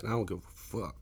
And I don't give a fuck.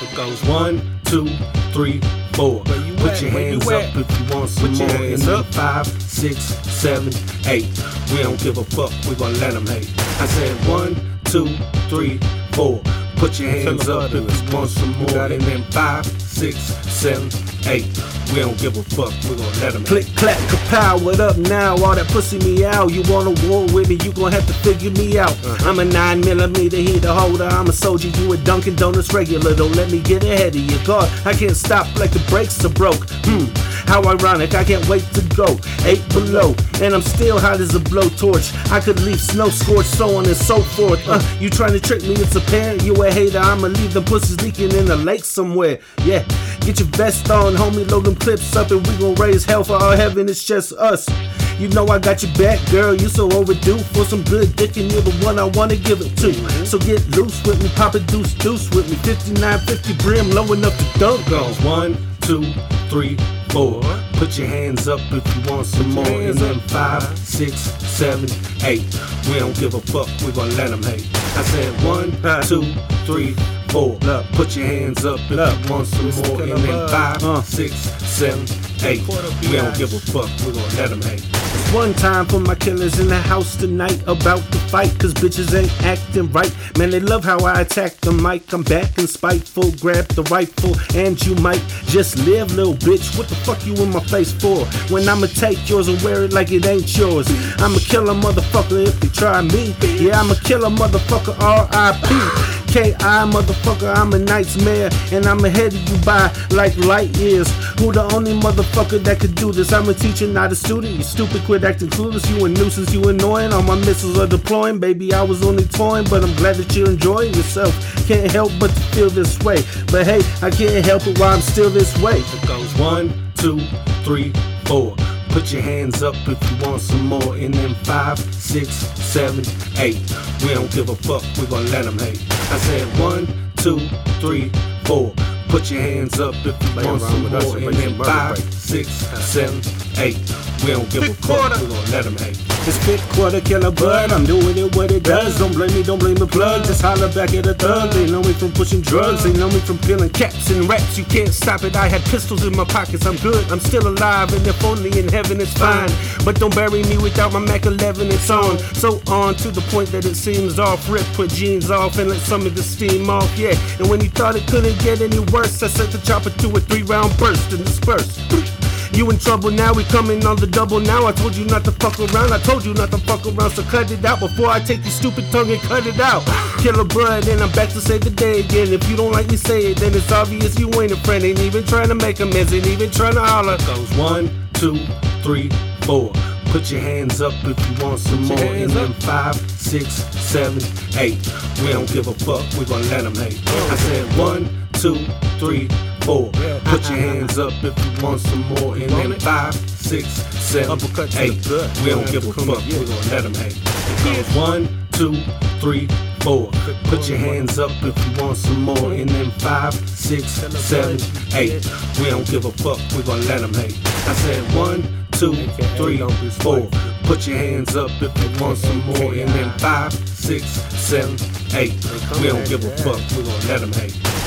It goes one, two, three, four. You Put at? your Where you hands up if you want some Put your more. hands And up. then Five, six, seven, eight. We don't give a fuck. We gon' let them hate. I said one, two, three, four. Put your hands up if you want some more. got it. And then five, six, seven, eight. We don't give a fuck. We gon' let them Click, clack, kapow, what up now? All that pussy me out. You wanna war with me, you gon' have to figure me out. I'm a 9 millimeter heater holder, I'm a soldier, you a Dunkin' Donuts regular. Don't let me get ahead of you. God, I can't stop like the brakes are broke. Hmm, how ironic, I can't wait to go. Eight below, and I'm still hot as a blowtorch. I could leave snow scorched, so on and so forth. Uh, you trying to trick me, it's apparent you a hater. I'ma leave them pussies leaking in the lake somewhere. Yeah, get your vest on, homie, load them clips up, and we gon' raise hell for our heaven, it's just us. You know I got your back, girl. You so overdue for some good dick, and you're the one I wanna give it to. So get loose with me, pop a deuce deuce with me. 59, 50 brim, low enough to dunk on. one, two, three, four. Put your hands up if you want some more. And then five, six, seven, eight. We don't give a fuck. We gon' let them hate. I said one, two, three, four. Put your hands up if you want some more. And then five, Uh. six, seven, eight. We don't give a fuck. We gon' let them hate. One time for my killers in the house tonight about to fight, cause bitches ain't acting right. Man, they love how I attack the mic. I'm back and spiteful, grab the rifle, and you might just live, little bitch. What the fuck you in my face for? When I'ma take yours and wear it like it ain't yours. I'ma kill a motherfucker if they try me. Yeah, I'ma kill a motherfucker, R.I.P. K.I. motherfucker, I'm a nightmare, and I'm ahead of you by like light years. Who the only motherfucker that could do this? I'm a teacher, not a student. You stupid, quit acting clueless. You a nuisance, you annoying. All my missiles are deploying, baby. I was only toying, but I'm glad that you're enjoying yourself. Can't help but to feel this way, but hey, I can't help it while I'm still this way. It goes one, two, three, four. Put your hands up if you want some more. And then five, six, seven, eight. We don't give a fuck. We gon' let them hate. I said one, two, three, four. Put your hands up if you want some more. and then five, six, seven, eight. We don't give a Big fuck. quarter. We gon' let them hate. It's 5th Quarter killer bud. I'm doing it what it does. Don't blame me, don't blame the plug. Just holler back at a thug. They know me from pushing drugs. They know me from peeling caps and raps. You can't stop it. I had pistols in my pockets. I'm good. I'm still alive. And if only in heaven it's fine. But don't bury me without my Mac 11. It's on. So on to the point that it seems off. Rip, put jeans off and let some of the steam off. Yeah. And when you thought it couldn't get any worse, I set the chopper to a three round burst and disperse. You in trouble now, we coming on the double now. I told you not to fuck around, I told you not to fuck around, so cut it out before I take your stupid tongue and cut it out. Killer blood, and I'm back to save the day again. If you don't like me, say it, then it's obvious you ain't a friend. Ain't even trying to make amends, ain't even trying to holler. goes one, two, three, four. Put your hands up if you want some more. And then five, six, seven, eight. We don't give a fuck. We gon' let them hate. I said one, two, three, four. Put your hands up if you want some more. And then five, six, seven, Uppercut to the eight. We don't give a fuck. We gon' let them hate. It one, two, three, four. Put your hands up if you want some more. And then five, six, seven, eight. We don't give a fuck. We gon' let them hate. I said one, two, three, four. Put your hands up if you want some more. And then five, six, seven, eight. We don't give a fuck. We gon' let them hate.